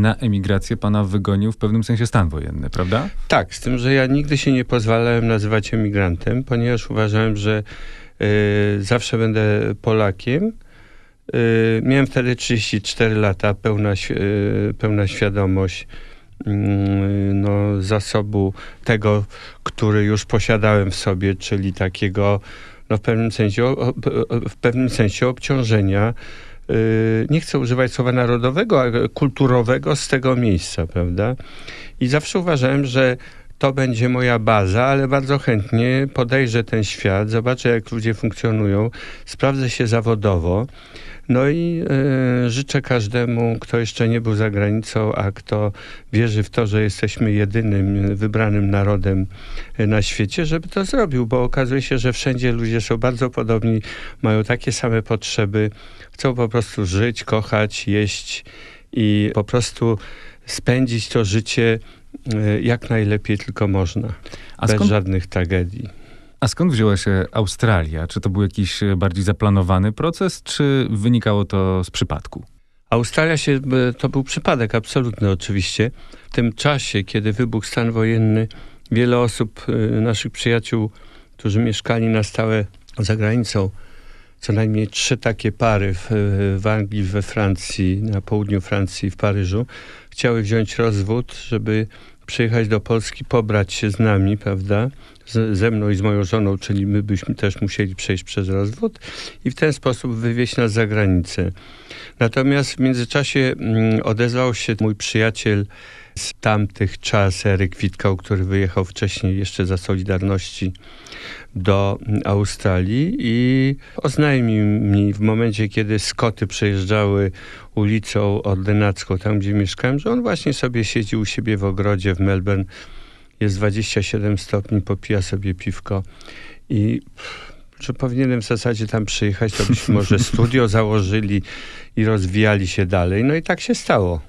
na emigrację pana wygonił w pewnym sensie stan wojenny, prawda? Tak, z tym, że ja nigdy się nie pozwalałem nazywać emigrantem, ponieważ uważałem, że y, zawsze będę Polakiem. Y, miałem wtedy 34 lata, pełna, y, pełna świadomość mm, no, zasobu tego, który już posiadałem w sobie, czyli takiego no, w, pewnym sensie, w pewnym sensie obciążenia nie chcę używać słowa narodowego, ale kulturowego z tego miejsca, prawda? I zawsze uważałem, że to będzie moja baza, ale bardzo chętnie podejrzę ten świat, zobaczę jak ludzie funkcjonują, sprawdzę się zawodowo. No i y, życzę każdemu, kto jeszcze nie był za granicą, a kto wierzy w to, że jesteśmy jedynym wybranym narodem e, na świecie, żeby to zrobił, bo okazuje się, że wszędzie ludzie są bardzo podobni, mają takie same potrzeby, chcą po prostu żyć, kochać, jeść i po prostu spędzić to życie jak najlepiej tylko można, a bez skąd... żadnych tragedii. A skąd wzięła się Australia? Czy to był jakiś e, bardziej zaplanowany proces, czy wynikało to z przypadku? Australia się, e, to był przypadek absolutny oczywiście. W tym czasie, kiedy wybuchł stan wojenny, wiele osób, e, naszych przyjaciół, którzy mieszkali na stałe za granicą, co najmniej trzy takie pary w, w Anglii, we Francji, na południu Francji, w Paryżu, chciały wziąć rozwód, żeby przyjechać do Polski, pobrać się z nami, prawda? Z, ze mną i z moją żoną, czyli my byśmy też musieli przejść przez rozwód i w ten sposób wywieźć nas za granicę. Natomiast w międzyczasie mm, odezwał się mój przyjaciel z tamtych czas, Eryk Witkał, który wyjechał wcześniej jeszcze za Solidarności do Australii i oznajmił mi w momencie, kiedy Skoty przejeżdżały ulicą Ordynacką, tam gdzie mieszkałem, że on właśnie sobie siedzi u siebie w ogrodzie w Melbourne. Jest 27 stopni, popija sobie piwko i że powinienem w zasadzie tam przyjechać, to byśmy może studio założyli i rozwijali się dalej. No i tak się stało.